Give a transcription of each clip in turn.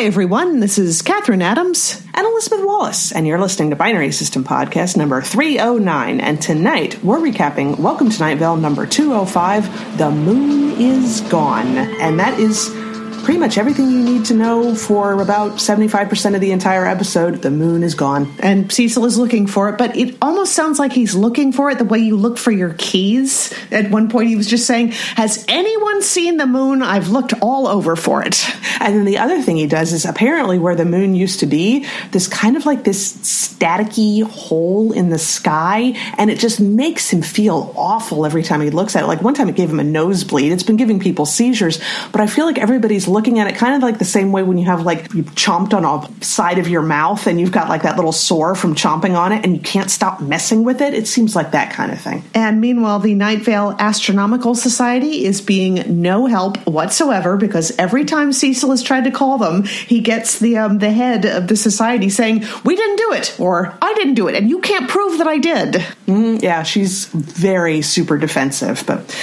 Hi, everyone. This is Catherine Adams and Elizabeth Wallace, and you're listening to Binary System Podcast number 309. And tonight we're recapping Welcome to Night Vale number 205 The Moon is Gone. And that is pretty much everything you need to know for about 75% of the entire episode. The moon is gone. And Cecil is looking for it, but it almost sounds like he's looking for it the way you look for your keys. At one point, he was just saying, Has anyone seen the moon? I've looked all over for it. And then the other thing he does is apparently where the moon used to be, there's kind of like this staticky hole in the sky, and it just makes him feel awful every time he looks at it. Like one time it gave him a nosebleed. It's been giving people seizures, but I feel like everybody's looking at it kind of like the same way when you have like you chomped on a side of your mouth and you've got like that little sore from chomping on it and you can't stop messing with it. It seems like that kind of thing. And meanwhile, the Night Vale Astronomical Society is being no help whatsoever because every time Cecil has tried to call them, he gets the um, the head of the society saying, "We didn't do it," or "I didn't do it," and you can't prove that I did. Mm, yeah, she's very super defensive, but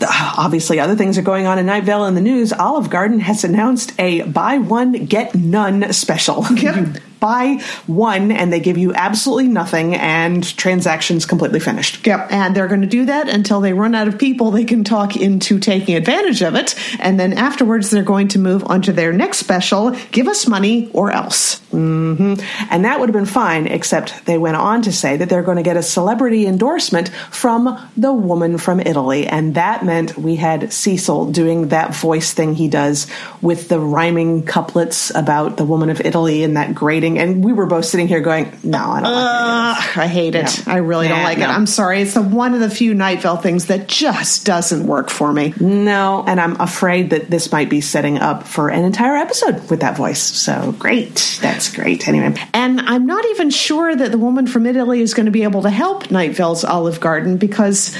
uh, obviously other things are going on in Night Vale in the news. Olive Garden has announced a buy one get none special. Yep buy one and they give you absolutely nothing and transactions completely finished. Yep. And they're going to do that until they run out of people they can talk into taking advantage of it. And then afterwards, they're going to move on to their next special give us money or else. Mm-hmm. And that would have been fine, except they went on to say that they're going to get a celebrity endorsement from the woman from Italy. And that meant we had Cecil doing that voice thing he does with the rhyming couplets about the woman of Italy and that great and we were both sitting here going, "No, I don't uh, like it." I hate it. I really don't like no. it. I'm sorry. It's the one of the few Night Vale things that just doesn't work for me. No, and I'm afraid that this might be setting up for an entire episode with that voice. So great. That's great. Anyway, and I'm not even sure that the woman from Italy is going to be able to help Night Vale's Olive Garden because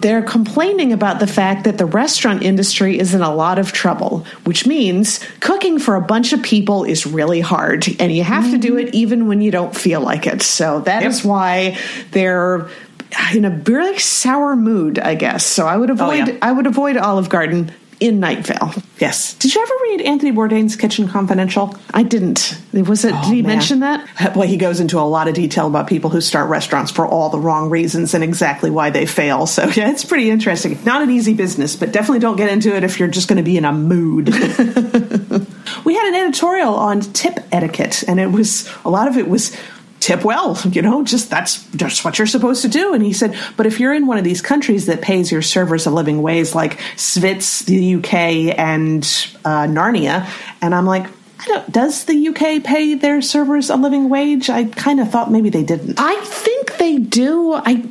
they're complaining about the fact that the restaurant industry is in a lot of trouble, which means cooking for a bunch of people is really hard and you have mm-hmm. to do it even when you don't feel like it. So that yep. is why they're in a really sour mood, I guess. So I would avoid oh, yeah. I would avoid Olive Garden in Night Vale. Yes. Did you ever read Anthony Bourdain's Kitchen Confidential? I didn't. Was it? Oh, did he man. mention that? Well, he goes into a lot of detail about people who start restaurants for all the wrong reasons and exactly why they fail. So yeah, it's pretty interesting. Not an easy business, but definitely don't get into it if you're just going to be in a mood. we had an editorial on tip etiquette, and it was a lot of it was tip well you know just that's just what you're supposed to do and he said but if you're in one of these countries that pays your servers a living wage like svits the uk and uh, narnia and i'm like does the UK pay their servers a living wage? I kind of thought maybe they didn't. I think they do. I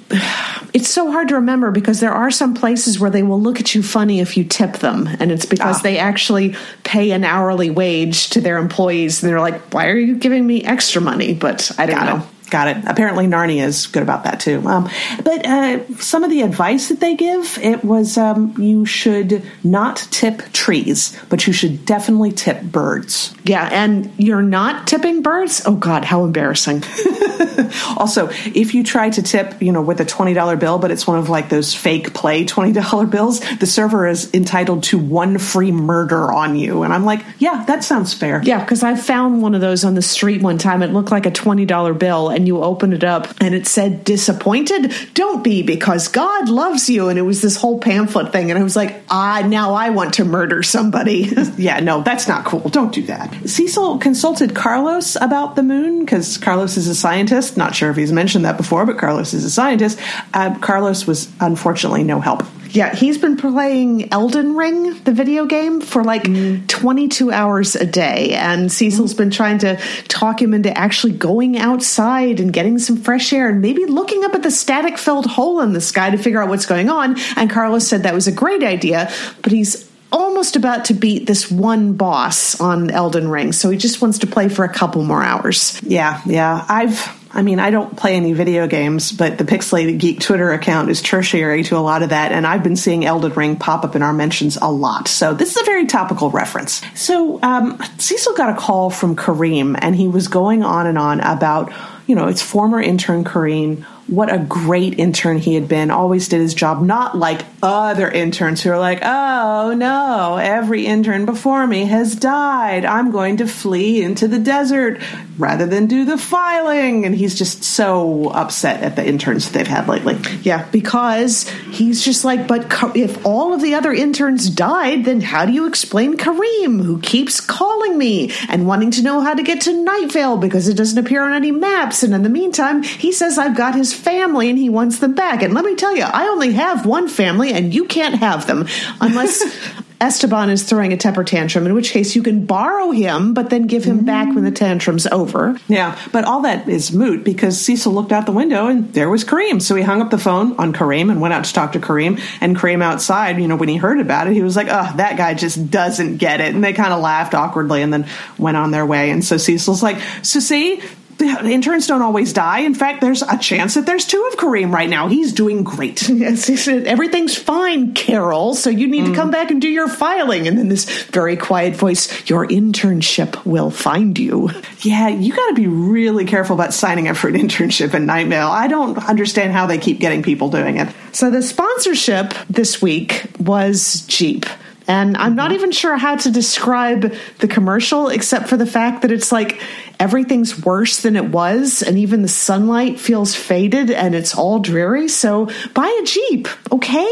it's so hard to remember because there are some places where they will look at you funny if you tip them and it's because ah. they actually pay an hourly wage to their employees and they're like, "Why are you giving me extra money?" But I don't Got know. It. Got it. Apparently, Narnia is good about that too. Um, but uh, some of the advice that they give, it was um, you should not tip trees, but you should definitely tip birds. Yeah, and you're not tipping birds. Oh God, how embarrassing! also, if you try to tip, you know, with a twenty dollar bill, but it's one of like those fake play twenty dollar bills, the server is entitled to one free murder on you. And I'm like, yeah, that sounds fair. Yeah, because I found one of those on the street one time. It looked like a twenty dollar bill and you open it up and it said disappointed? Don't be because god loves you. And it was this whole pamphlet thing. And i was like ah now i want to murder somebody. Yeah no that's not cool. Don't do that. Cecil consulted carlos about the moon because carlos is a scientist. Not sure if he's mentioned that before but carlos is a scientist. Uh, carlos was unfortunately no help yeah, he's been playing Elden Ring, the video game, for like mm. 22 hours a day. And Cecil's mm. been trying to talk him into actually going outside and getting some fresh air and maybe looking up at the static filled hole in the sky to figure out what's going on. And Carlos said that was a great idea, but he's almost about to beat this one boss on Elden Ring. So he just wants to play for a couple more hours. Yeah, yeah. I've I mean, I don't play any video games, but the Pixelated Geek Twitter account is tertiary to a lot of that, and I've been seeing Elden Ring pop up in our mentions a lot. So this is a very topical reference. So um, Cecil got a call from Kareem, and he was going on and on about, you know, its former intern Kareem what a great intern he had been, always did his job, not like other interns who are like, oh no, every intern before me has died. I'm going to flee into the desert rather than do the filing. And he's just so upset at the interns they've had lately. Yeah, because he's just like, but if all of the other interns died, then how do you explain Kareem, who keeps calling me and wanting to know how to get to Night Vale because it doesn't appear on any maps? And in the meantime, he says I've got his family and he wants them back. And let me tell you, I only have one family and you can't have them unless Esteban is throwing a temper tantrum, in which case you can borrow him, but then give him mm. back when the tantrum's over. Yeah, but all that is moot because Cecil looked out the window and there was Kareem. So he hung up the phone on Kareem and went out to talk to Kareem. And Kareem outside, you know, when he heard about it, he was like, oh, that guy just doesn't get it. And they kind of laughed awkwardly and then went on their way. And so Cecil's like, so see, the interns don't always die. In fact, there's a chance that there's two of Kareem right now. He's doing great. Yes, he said, everything's fine, Carol. So you need mm. to come back and do your filing. And then this very quiet voice, your internship will find you. Yeah, you got to be really careful about signing up for an internship in Night Vale. I don't understand how they keep getting people doing it. So the sponsorship this week was Jeep. And I'm not even sure how to describe the commercial except for the fact that it's like everything's worse than it was, and even the sunlight feels faded and it's all dreary. So buy a Jeep, okay?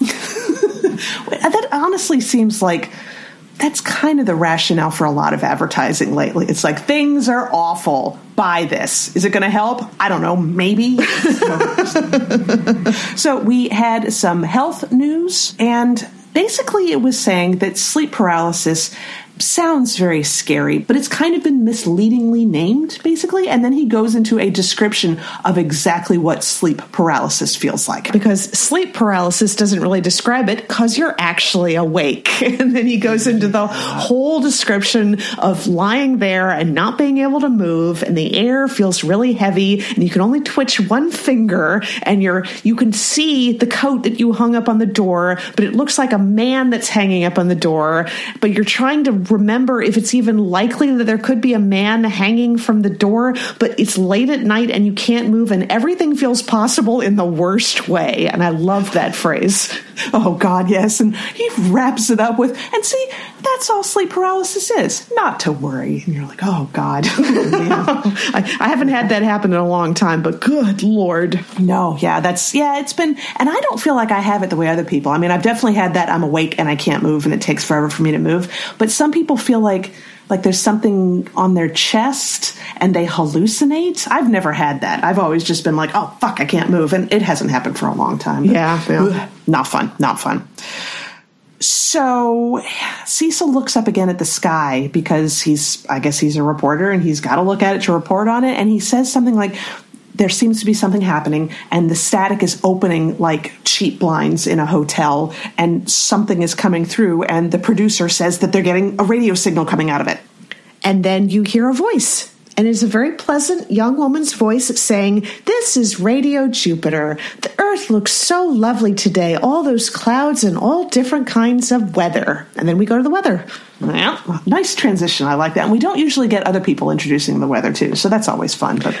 that honestly seems like that's kind of the rationale for a lot of advertising lately. It's like things are awful. Buy this. Is it going to help? I don't know. Maybe. so we had some health news and basically it was saying that sleep paralysis sounds very scary, but it's kind of been misleadingly named, basically. And then he goes into a description of exactly what sleep paralysis feels like. Because sleep paralysis doesn't really describe it because you're actually awake. and then he goes into the whole description of lying there and not being able to move, and the air feels really heavy, and you can only twitch one finger, and you're you can see the coat that you hung up on the door, but it looks like a man that's hanging up on the door, but you're trying to remember if it's even likely that there could be a man hanging from the door, but it's late at night and you can't move and everything feels possible in the worst way. And I love that phrase. Oh, God, yes. And he wraps it up with, and see, that's all sleep paralysis is. Not to worry. And you're like, oh, God. I, I haven't had that happen in a long time, but good Lord. No, yeah, that's, yeah, it's been, and I don't feel like I have it the way other people. I mean, I've definitely had that I'm awake and I can't move and it takes forever for me to move. But some people feel like, like there's something on their chest and they hallucinate. I've never had that. I've always just been like, oh, fuck, I can't move. And it hasn't happened for a long time. Yeah. yeah. Not fun. Not fun. So Cecil looks up again at the sky because he's, I guess he's a reporter and he's got to look at it to report on it. And he says something like, there seems to be something happening and the static is opening like cheap blinds in a hotel and something is coming through and the producer says that they're getting a radio signal coming out of it and then you hear a voice and it's a very pleasant young woman's voice saying, This is Radio Jupiter. The earth looks so lovely today, all those clouds and all different kinds of weather. And then we go to the weather. Yeah, nice transition. I like that. And we don't usually get other people introducing the weather too, so that's always fun. But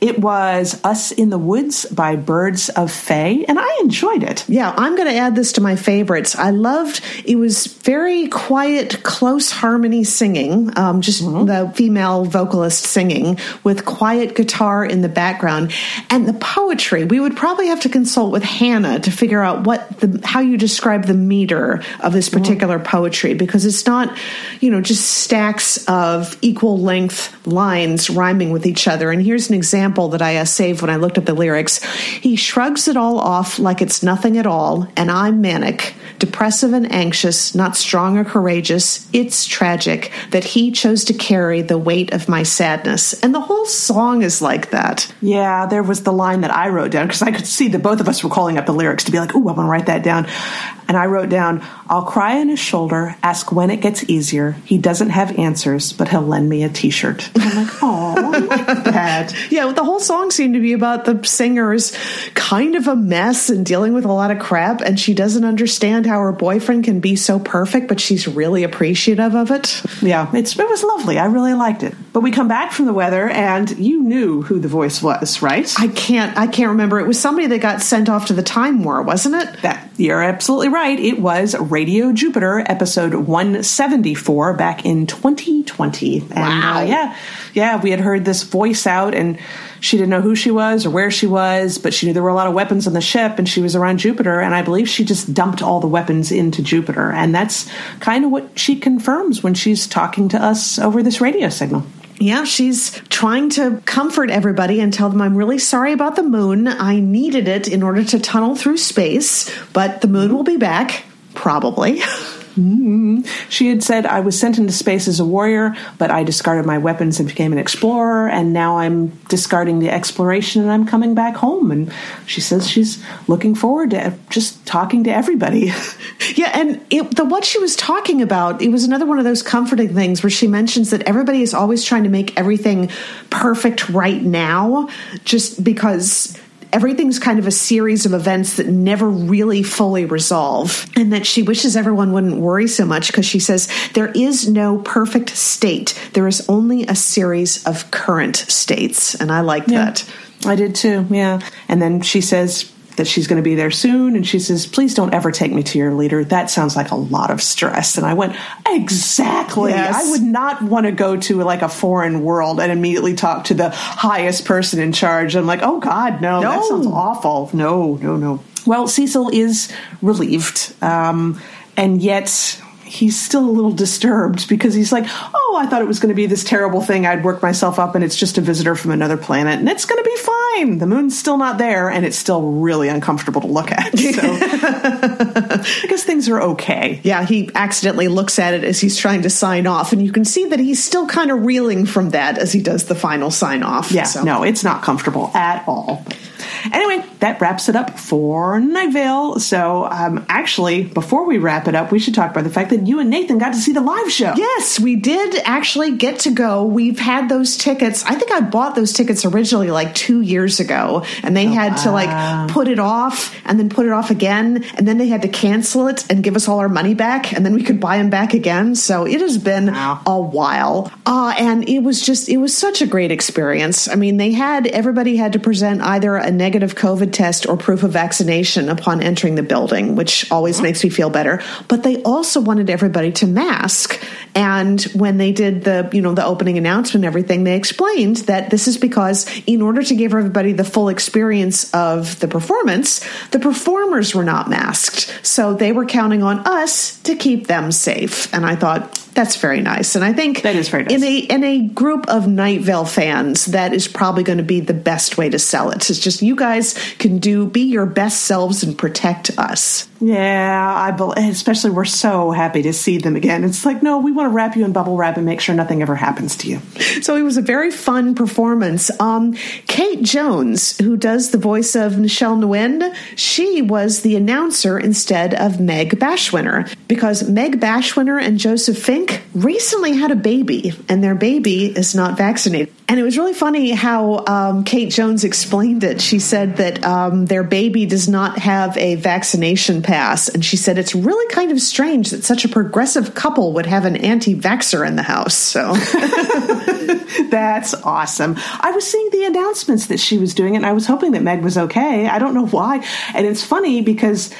it was Us in the Woods by Birds of Fay, and I enjoyed it. Yeah, I'm going to add this to my favorites. I loved it was very quiet, close harmony singing, um, just mm-hmm. the female vocalist singing with quiet guitar in the background, and the poetry. We would probably have to consult with Hannah to figure out what the how you describe the meter of this mm-hmm. particular mm-hmm. poetry because it's not, you know, just stacks of equal length lines rhyming with each other. And here's an example that I uh, saved when I looked up the lyrics. He shrugs it all off like it's nothing at all, and I'm manic, depressive and anxious, not strong or courageous. It's tragic that he chose to carry the weight of my sadness. And the whole song is like that. Yeah, there was the line that I wrote down because I could see that both of us were calling up the lyrics to be like, oh, I want to write that down. And I wrote down, I'll cry on his shoulder, ask when it gets easier. He doesn't have answers, but he'll lend me a t shirt. I'm like, oh, I like that. Yeah, the whole song seemed to be about the singer's kind of a mess and dealing with a lot of crap, and she doesn't understand how her boyfriend can be so perfect, but she's really appreciative of it. Yeah, it's, it was lovely. I really liked it. But we come back from the weather, and you knew who the voice was, right? I can't I can't remember. It was somebody that got sent off to the Time War, wasn't it? That you're absolutely right. It was Radio Jupiter, episode 174, back in 2020. And, Wow. Uh, yeah, yeah, we had heard this voice out, and she didn't know who she was or where she was, but she knew there were a lot of weapons on the ship, and she was around Jupiter. And I believe she just dumped all the weapons into Jupiter, and that's kind of what she confirms when she's talking to us over this radio signal. Yeah, she's trying to comfort everybody and tell them I'm really sorry about the moon. I needed it in order to tunnel through space, but the moon will be back, probably. Mm-hmm. She had said, I was sent into space as a warrior, but I discarded my weapons and became an explorer, and now I'm discarding the exploration and I'm coming back home. And she says she's looking forward to just talking to everybody. Yeah, and it, the what she was talking about, it was another one of those comforting things where she mentions that everybody is always trying to make everything perfect right now, just because everything's kind of a series of events that never really fully resolve, and that she wishes everyone wouldn't worry so much because she says there is no perfect state. There is only a series of current states, and I like that. I did too, yeah. And then she says that she's going to be there soon, and she says, Please don't ever take me to your leader. That sounds like a lot of stress. And I went, Exactly. Yes. I would not want to go to like a foreign world and immediately talk to the highest person in charge. I'm like, Oh God, no, that sounds awful. No, no, no. Well, Cecil is relieved, um, and yet. He's still a little disturbed because he's like, Oh, I thought it was going to be this terrible thing. I'd work myself up and it's just a visitor from another planet and it's going to be fine. The moon's still not there and it's still really uncomfortable to look at. So I guess things are okay. Yeah, he accidentally looks at it as he's trying to sign off, and you can see that he's still kind of reeling from that as he does the final sign off. Yeah, So- no, it's not comfortable at all. Anyway, that wraps it up for Night Vale. So, um, actually, before we wrap it up, we should talk about the fact that you and Nathan got to see the live show. Yes, we did actually get to go. We've had those tickets. I think I bought those tickets originally like two years ago, and they had to like put it off and then put it off again, and then they had to cancel it and give us all our money back, and then we could buy them back again. So it has been Wow. a while, uh, and it was just it was such a great experience. I mean, they had everybody had to present either a negative COVID test or proof of vaccination upon entering the building, which always makes me feel better. But they also wanted everybody to mask. And when they did the, you know, the opening announcement and everything, they explained that this is because in order to give everybody the full experience of the performance, the performers were not masked. So they were counting on us to keep them safe. And I thought, that's very nice. And I think That is very nice. in a in a group of Night Vale fans, that is probably going to be the best way to sell it. It's just you guys can do be your best selves and protect us. Yeah, I bel especially we're so happy to see them again. It's like, no, we want to wrap you in bubble wrap and make sure nothing ever happens to you. So it was a very fun performance. Um, Kate Jones, who does the voice of Michelle Nguyen, she was the announcer instead of Meg Bashwiner because Meg Bashwiner and Joseph Fink recently had a baby, and their baby is not vaccinated. And it was really funny how um, Kate Jones explained it. She said that um, their baby does not have a vaccination pass, and she said it's really kind of strange that such a progressive couple would have an anti-vaxxer in the house. So. That's awesome. I was seeing the announcements that she was doing, and I was hoping that Meg was okay. I don't know why. And it's funny because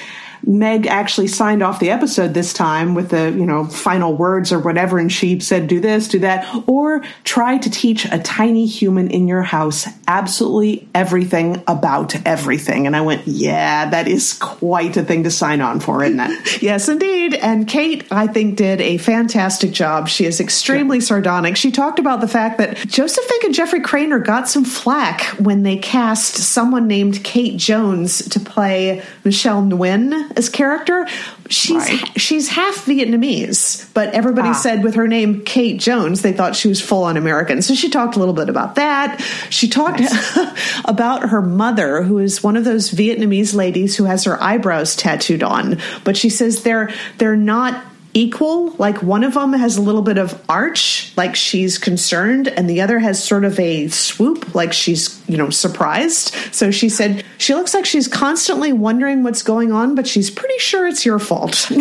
Meg actually signed off the episode this time with the, you know, final words or whatever, and she said, do this, do that, or try to teach a tiny human in your house absolutely everything about everything. And I went, yeah, that is quite a thing to sign on for, isn't it? Yes, indeed. And Kate, I think, did a fantastic job. She is extremely sardonic. She talked about the fact that Joseph Fink and Jeffrey Cranor got some flack when they cast someone named Kate Jones to play Michelle Nguyen as character. She's Right. she's half Vietnamese, but everybody Ah. said with her name Kate Jones, they thought she was full on American. So she talked a little bit about that. She talked about her mother, who is one of those Vietnamese ladies who has her eyebrows tattooed on, but she says they're they're not equal. Like one of them has a little bit of arch like she's concerned and the other has sort of a swoop like she's you know surprised. So she said she looks like she's constantly wondering what's going on but she's pretty sure it's your fault.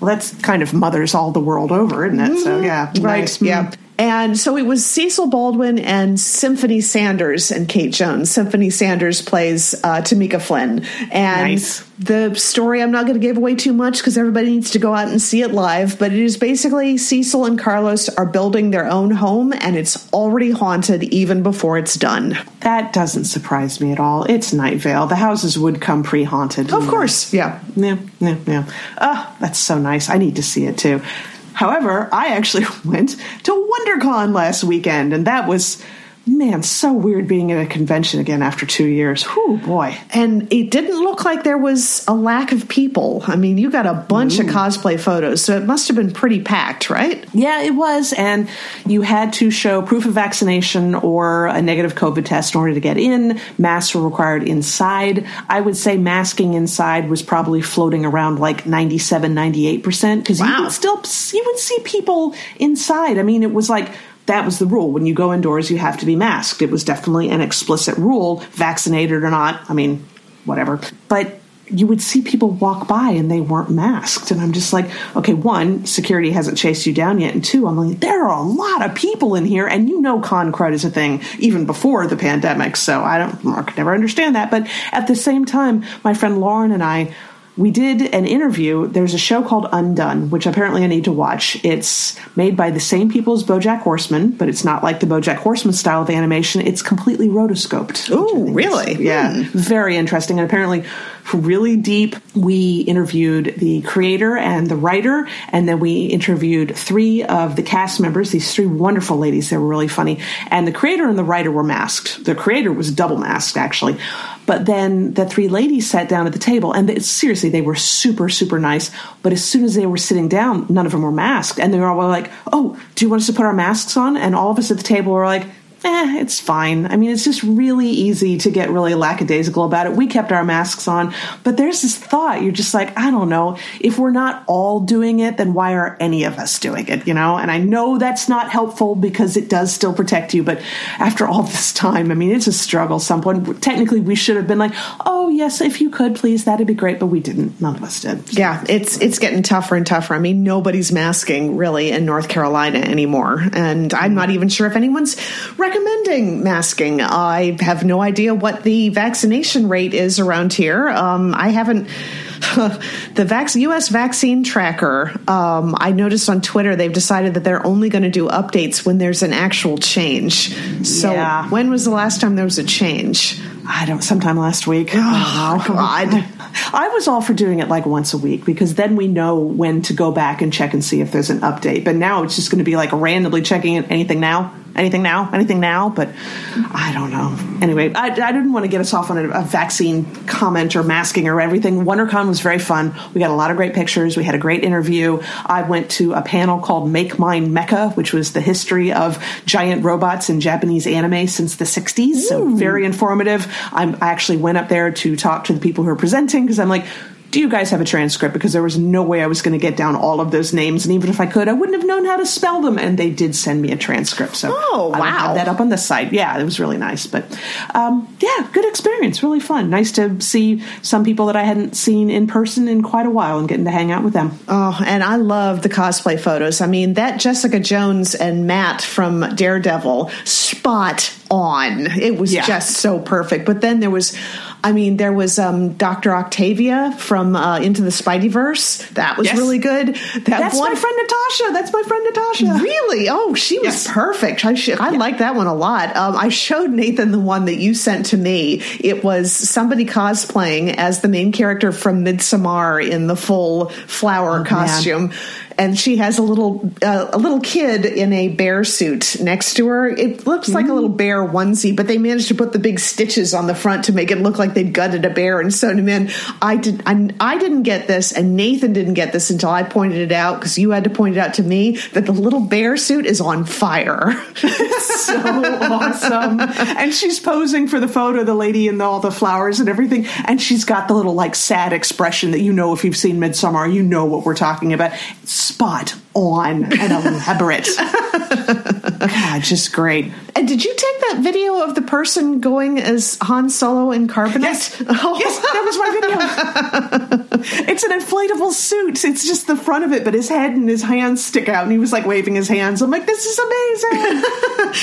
Well, that's kind of mothers all the world over, isn't it? So mm-hmm. yeah, right. nice. Mm-hmm. yeah and so it was Cecil Baldwin and Symphony Sanders and Kate Jones. Symphony Sanders plays uh, Tamika Flynn. And Nice. the story, I'm not going to give away too much because everybody needs to go out and see it live, but it is basically Cecil and Carlos are building their own home and it's already haunted even before it's done. That doesn't surprise me at all. It's Night Vale. The houses would come pre-haunted. Of course, yeah. Yeah, yeah, yeah. Oh, that's so nice. I need to see it too. However, I actually went to WonderCon last weekend, and that was, man, so weird being at a convention again after two years. Whew, boy. And it didn't look like there was a lack of people. I mean, you got a bunch of cosplay photos, so it must have been pretty packed, right? Yeah, it was. And you had to show proof of vaccination or a negative COVID test in order to get in. Masks were required inside. I would say masking inside was probably floating around like 97, 98%, because you would still, you would see people inside. I mean, it was like, that was the rule. When you go indoors, you have to be masked. It was definitely an explicit rule, vaccinated or not. I mean, whatever. But you would see people walk by and they weren't masked. And I'm just like, okay, one, security hasn't chased you down yet. And two, I'm like, there are a lot of people in here. And you know, con crud is a thing even before the pandemic. So I don't, I could never understand that. But at the same time, my friend Lauren and I, we did an interview. There's a show called Undone, which apparently I need to watch. It's made by the same people as BoJack Horseman, but it's not like the BoJack Horseman style of animation. It's completely rotoscoped. Oh, really? yeah, Hmm. very interesting. And apparently, really deep. We interviewed the creator and the writer, and then we interviewed three of the cast members. These three wonderful ladies. They were really funny. And the creator and the writer were masked. The creator was double masked, actually. But then the three ladies sat down at the table, and they, seriously, they were super, super nice. But as soon as they were sitting down, none of them were masked, and they were all like, "Oh, do you want us to put our masks on?" And all of us at the table were like eh, it's fine. I mean, it's just really easy to get really lackadaisical about it. We kept our masks on, but there's this thought. You're just like, I don't know. If we're not all doing it, then why are any of us doing it, you know? And I know that's not helpful because it does still protect you, but after all this time, I mean, it's a struggle. Some point, technically, we should have been like, oh, yes, if you could, please, that'd be great, but we didn't. None of us did. Yeah, it's it's getting tougher and tougher. I mean, nobody's masking really in North Carolina anymore, and I'm not even sure if anyone's recommending masking. I have no idea what the vaccination rate is around here. Um, I haven't. the vac- U.S. vaccine tracker. Um, I noticed on Twitter they've decided that they're only going to do updates when there's an actual change. So, Yeah. when was the last time there was a change? I don't. Sometime last week. Oh, God. I was all for doing it like once a week because then we know when to go back and check and see if there's an update. But now it's just going to be like randomly checking. Anything now? Anything now? Anything now? But I don't know. Anyway, I, I didn't want to get us off on a, a vaccine comment or masking or everything. WonderCon was very fun. We got a lot of great pictures. We had a great interview. I went to a panel called Make Mine Mecca, which was the history of giant robots in Japanese anime since the 60s. So very informative. I'm, I actually went up there to talk to the people who are presenting because I'm like, do you guys have a transcript? Because there was no way I was going to get down all of those names, and even if I could, I wouldn't have known how to spell them. And they did send me a transcript, so Oh, I wow. have that up on the site. Yeah, it was really nice, but um, yeah, good experience, really fun. Nice to see some people that I hadn't seen in person in quite a while and getting to hang out with them. Oh, and I love the cosplay photos. I mean, that Jessica Jones and Matt from Daredevil, spot on. It was Yeah. just so perfect. But then there was, I mean, there was um, Dr. Octavia from uh, Into the Spideyverse. That was Yes. really good. That That's one, my friend Natasha. That's my friend Natasha. Really? Oh, she was Yes. perfect. I I like that one a lot. Um, I showed Nathan the one that you sent to me. It was somebody cosplaying as the main character from Midsommar in the full flower man. costume. And she has a little uh, a little kid in a bear suit next to her. It looks like a little bear onesie, but they managed to put the big stitches on the front to make it look like they'd gutted a bear and sewn him in. I did. I, I didn't get this, and Nathan didn't get this until I pointed it out because you had to point it out to me that the little bear suit is on fire. so awesome. And she's posing for the photo, the lady in all the flowers and everything. And she's got the little like sad expression that you know if you've seen Midsommar, you know what we're talking about. Spot on and elaborate. God, just great. And did you take that video of the person going as Han Solo in carbonite? Yes, oh. yes that was my video. it's an inflatable suit. It's just the front of it, but his head and his hands stick out, and he was like waving his hands. I'm like, this is amazing.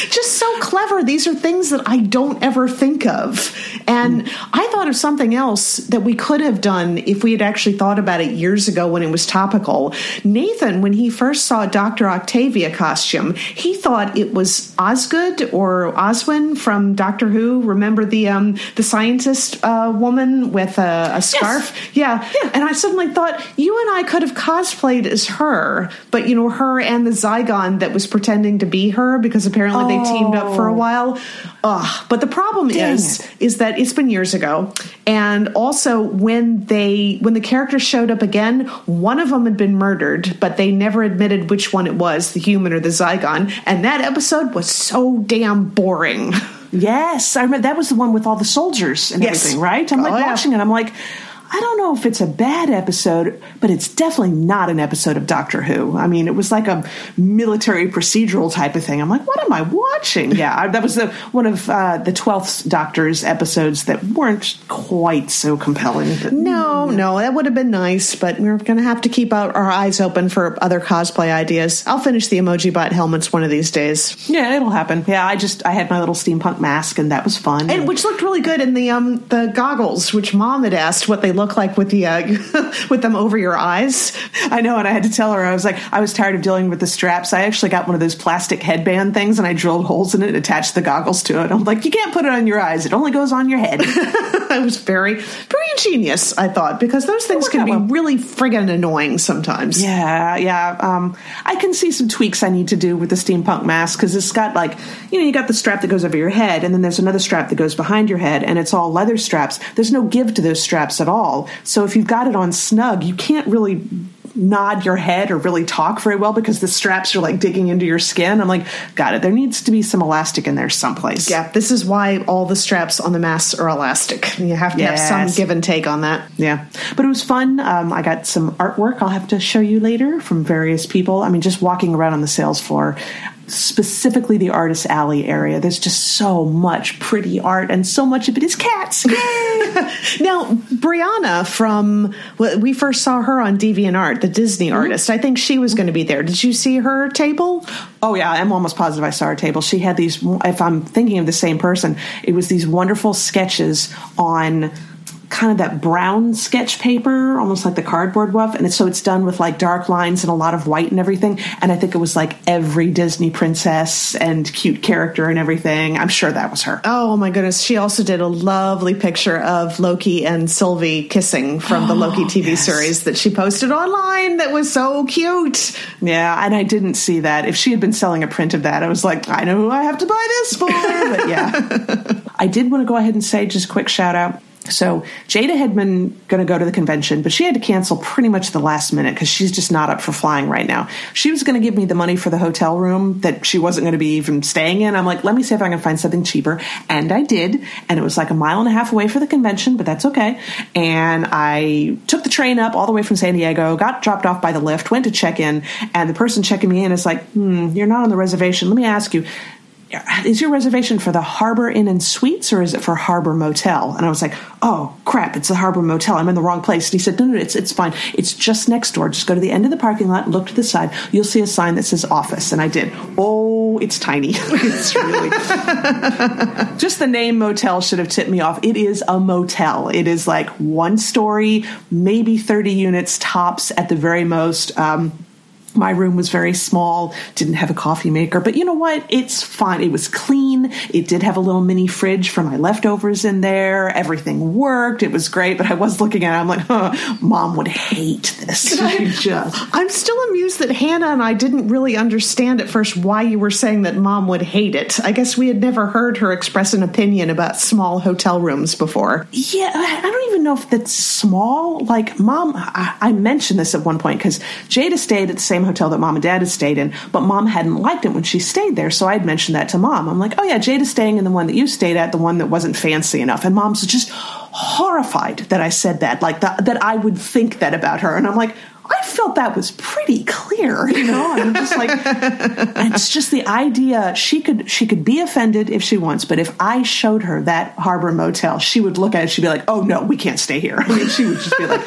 just so clever. These are things that I don't ever think of. And mm. I thought of something else that we could have done if we had actually thought about it years ago when it was topical. Nathan, when he first saw Dr. Octavia costume, he thought it was Osgood or Oswin from Doctor Who. Remember the um, the scientist uh, woman with a, a scarf? Yes. Yeah. yeah. And I suddenly thought you and I could have cosplayed as her, but you know her and the Zygon that was pretending to be her because apparently oh. they teamed up for a oh. while. Ugh. But the problem Dang is it. is that it's been years ago, and also when they when the characters showed up again, one of them had been murdered, but they never admitted which one it was, the human or the Zygon, and that episode was so damn boring. Yes, I remember that was the one with all the soldiers and yes. everything, right? I'm like oh, watching yeah. it. I'm like, I don't know if it's a bad episode, but it's definitely not an episode of Doctor Who. I mean, it was like a military procedural type of thing. I'm like, what am I watching? Yeah, I, that was the one of uh, the Twelfth Doctor's episodes that weren't quite so compelling. But, no, no, that would have been nice, but we're going to have to keep out our eyes open for other cosplay ideas. I'll finish the emoji bot helmets one of these days. Yeah, it'll happen. Yeah, I just I had my little steampunk mask, and that was fun, and, and which looked really good in the um the goggles, which Mom had asked what they look like with the uh, with them over your eyes. I know, and I had to tell her I was like I was tired of dealing with the straps. I actually got one of those plastic headband things, and I drilled holes in it and attached the goggles to it. I'm like, you can't put it on your eyes; it only goes on your head. I was very very ingenious. I thought because those things can be well. really friggin' annoying sometimes. Yeah, yeah. Um, I can see some tweaks I need to do with the steampunk mask because it's got like you know you got the strap that goes over your head, and then there's another strap that goes behind your head, and it's all leather straps. There's no give to those straps at all. So if you've got it on snug, you can't really nod your head or really talk very well because the straps are like digging into your skin. I'm like, got it. There needs to be some elastic in there someplace. Yeah, this is why all the straps on the masks are elastic. You have to yes. have some give and take on that. Yeah, but it was fun. Um, I got some artwork I'll have to show you later from various people. I mean, just walking around on the sales floor, specifically the artist alley area. There's just so much pretty art and so much of it. Is cats. Now brianna from well, we first saw her on deviantart the disney mm-hmm. artist. I think she was going to be there. Did you see her table? Oh yeah. I'm almost positive i saw her table. She had these if i'm thinking of the same person it was these wonderful sketches on kind of that brown sketch paper, almost like the cardboard woof. And it's, so it's done with like dark lines and a lot of white and everything. And I think it was like every Disney princess and cute character and everything. I'm sure that was her. Oh my goodness. She also did a lovely picture of Loki and Sylvie kissing from the Loki TV yes. series that she posted online. That was so cute. Yeah. And I didn't see that. If she had been selling a print of that, I was like, I know who I have to buy this for. But yeah. I did want to go ahead and say just a quick shout out so Jada had been going to go to the convention, but she had to cancel pretty much the last minute because she's just not up for flying right now. She was going to give me the money for the hotel room that she wasn't going to be even staying in. I'm like, let me see if I can find something cheaper. And I did. And it was like a mile and a half away for the convention, but that's okay. And I took the train up all the way from San Diego, got dropped off by the Lyft, went to check in, and the person checking me in is like, hmm, you're not on the reservation. Let me ask you, is your reservation for the Harbor Inn and Suites or is it for Harbor Motel? And I was like, oh crap, it's the Harbor Motel. I'm in the wrong place. And he said, no, no, it's, it's fine. It's just next door. Just go to the end of the parking lot, look to the side. You'll see a sign that says office. And I did. Oh, it's tiny. it's really, just the name motel should have tipped me off. It is a motel. It is like one story, maybe 30 units tops at the very most. Um, My room was very small, didn't have a coffee maker, but you know what? It's fine. It was clean. It did have a little mini fridge for my leftovers in there. Everything worked. It was great, but I was looking at it. I'm like, huh, mom would hate this. just. I'm still amused that Hannah and I didn't really understand at first why you were saying that mom would hate it. I guess we had never heard her express an opinion about small hotel rooms before. Yeah, I don't even know if that's small. Like, mom, I, I mentioned this at one point because Jada stayed at the same hotel that mom and dad had stayed in, but mom hadn't liked it when she stayed there. So I'd mentioned that to mom. I'm like, oh yeah, Jade is staying in the one that you stayed at, the one that wasn't fancy enough. And mom's just horrified that I said that, like that, that I would think that about her. And I'm like, I felt that was pretty clear, you know. I'm just like, it's just the idea she could she could be offended if she wants, but if I showed her that Harbor Motel, she would look at it. She'd be like, "Oh no, we can't stay here." I mean, she would just be like,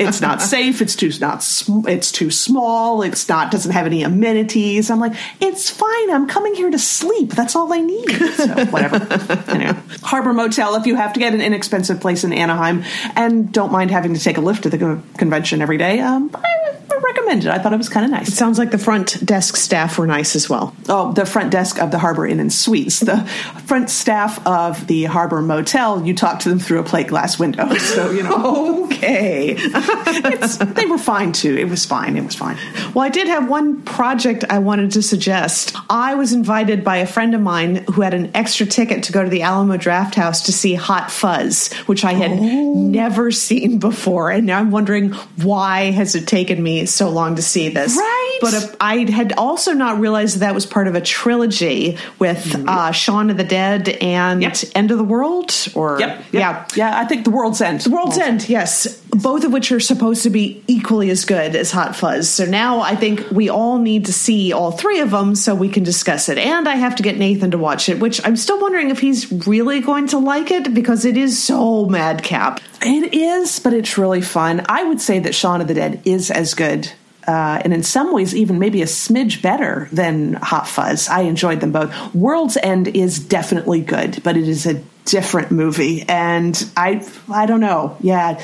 "It's not safe. It's too not it's too small. It's not doesn't have any amenities." I'm like, "It's fine. I'm coming here to sleep. That's all I need." So whatever. anyway, Harbor Motel. If you have to get an inexpensive place in Anaheim and don't mind having to take a Lyft to the convention every day. Um, I, I recommend it. I thought it was kind of nice. It sounds like the front desk staff were nice as well. Oh, the front desk of the Harbor Inn and Suites. The front staff of the Harbor Motel, you talk to them through a plate glass window. So, you know. okay. they were fine too. It was fine. It was fine. Well, I did have one project I wanted to suggest. I was invited by a friend of mine who had an extra ticket to go to the Alamo Drafthouse to see Hot Fuzz, which I had oh. never seen before. And now I'm wondering why has it taken me so long to see this? Right. But I had also not realized that, that was part of a trilogy with mm-hmm. uh, Shaun of the Dead and yep. End of the World. Or yep. Yep. yeah, yeah. I think The World's End. The World's End. Yes, both of which are supposed to be equally as good as Hot Fuzz. So now I think we all need to see all three of them so we can discuss it. And I have to get Nathan to watch it, which I'm still wondering if he's really going to like it because it is so madcap. It is, but it's really fun. I would say that Shaun of the Dead is as good uh, and in some ways even maybe a smidge better than Hot Fuzz. I enjoyed them both. World's End is definitely good, but it is a different movie, and I I don't know. Yeah,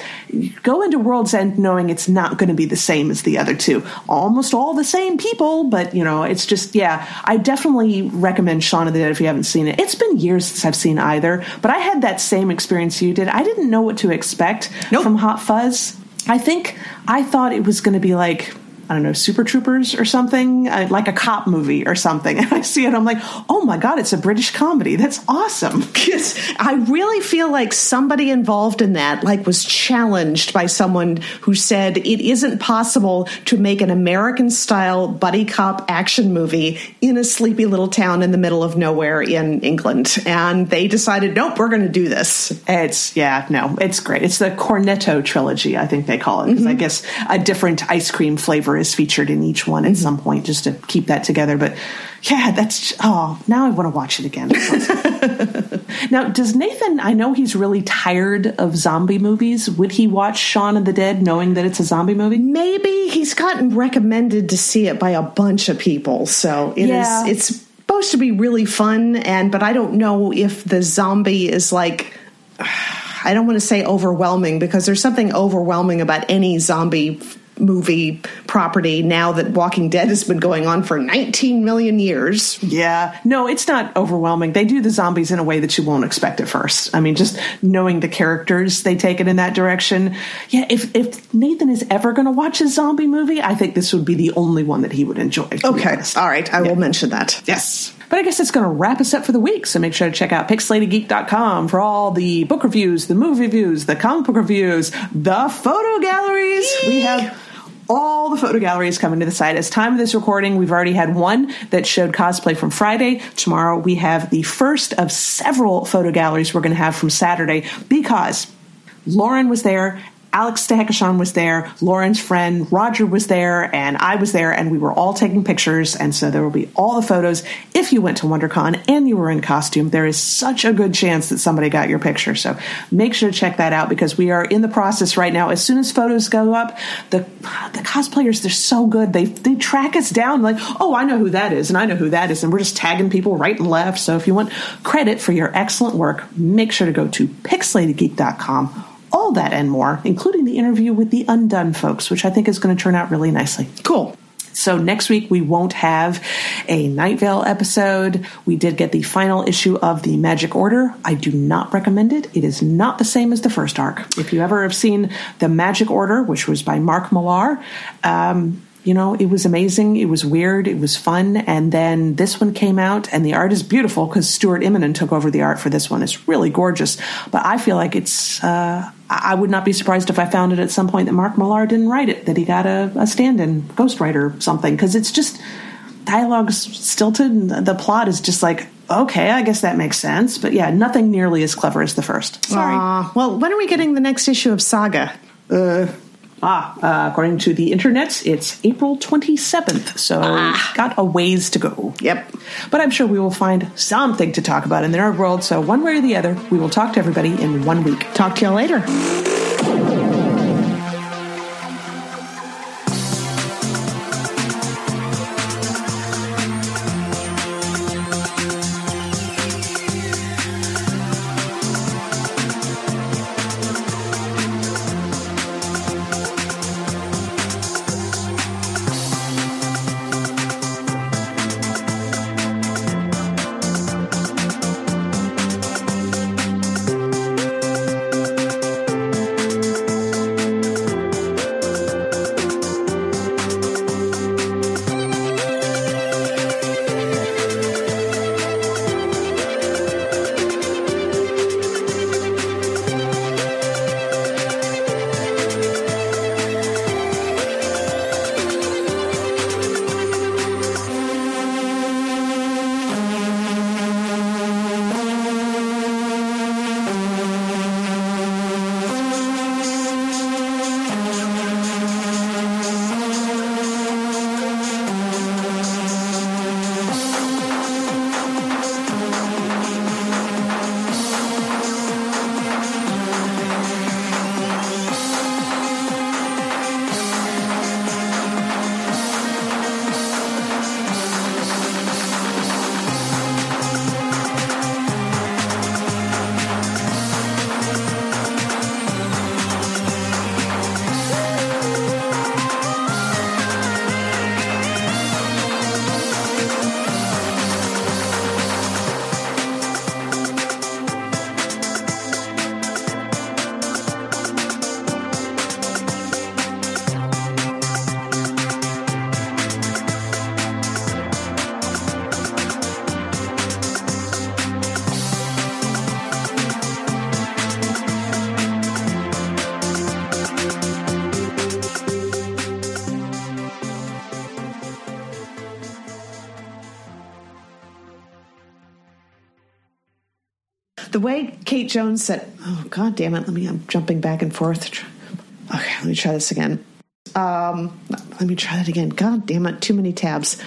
go into World's End knowing it's not going to be the same as the other two. Almost all the same people, but you know, it's just yeah. I definitely recommend Shaun of the Dead if you haven't seen it. It's been years since I've seen either, but I had that same experience you did. I didn't know what to expect nope. from Hot Fuzz. I think I thought it was going to be like I don't know, Super Troopers or something, uh, like a cop movie or something. And I see it, I'm like, oh my God, it's a British comedy. That's awesome. I really feel like somebody involved in that, like, was challenged by someone who said it isn't possible to make an American style buddy cop action movie in a sleepy little town in the middle of nowhere in England. And they decided, nope, we're going to do this. It's, yeah, no, it's great. It's the Cornetto trilogy, I think they call it, because mm-hmm. I guess a different ice cream flavor is featured in each one at mm-hmm. some point just to keep that together. But yeah, that's oh, now I want to watch it again. now, does Nathan? I know he's really tired of zombie movies. Would he watch Shaun of the Dead knowing that it's a zombie movie? Maybe he's gotten recommended to see it by a bunch of people, so it yeah. is, It's supposed to be really fun, and but I don't know if the zombie is like. I don't want to say overwhelming because there's something overwhelming about any zombie movie property now that Walking Dead has been going on for 19 million years. Yeah. No, it's not overwhelming. They do the zombies in a way that you won't expect at first. I mean, just knowing the characters, they take it in that direction. Yeah, if, if Nathan is ever going to watch a zombie movie, I think this would be the only one that he would enjoy. Okay. All right. I yeah. will mention that. Yes. But I guess it's going to wrap us up for the week. So make sure to check out pixelatedgeek.com for all the book reviews, the movie reviews, the comic book reviews, the photo galleries. Eek. We have all the photo galleries coming to the site. As time of this recording, we've already had one that showed cosplay from Friday. Tomorrow we have the first of several photo galleries we're going to have from Saturday because Lauren was there Alex Stehekashan was there, Lauren's friend Roger was there, and I was there, and we were all taking pictures. And so there will be all the photos. If you went to WonderCon and you were in costume, there is such a good chance that somebody got your picture. So make sure to check that out because we are in the process right now. As soon as photos go up, the the cosplayers they're so good. They they track us down like, oh, I know who that is, and I know who that is, and we're just tagging people right and left. So if you want credit for your excellent work, make sure to go to pixelatedgeek.com all that and more, including the interview with the Undone folks, which I think is going to turn out really nicely. Cool. So next week we won't have a Night Vale episode. We did get the final issue of the Magic Order. I do not recommend it. It is not the same as the first arc. If you ever have seen the Magic Order, which was by Mark Millar, um, you know, it was amazing. It was weird. It was fun. And then this one came out, and the art is beautiful because Stuart Immonen took over the art for this one. It's really gorgeous. But I feel like it's, uh, I would not be surprised if I found it at some point that Mark Millar didn't write it, that he got a, a stand in ghostwriter or something, because it's just dialogue's stilted. And the plot is just like, okay, I guess that makes sense. But yeah, nothing nearly as clever as the first. Sorry. Aw, well, when are we getting the next issue of Saga? Ah, uh, according to the internet, it's April 27th, so got a ways to go. Yep. But I'm sure we will find something to talk about in the nerd world, so one way or the other, we will talk to everybody in one week. Talk to you later. The way Kate Jones said, "Oh God damn it!" Let me. I'm jumping back and forth. Okay, let me try this again. Um, let me try that again. God damn it! Too many tabs.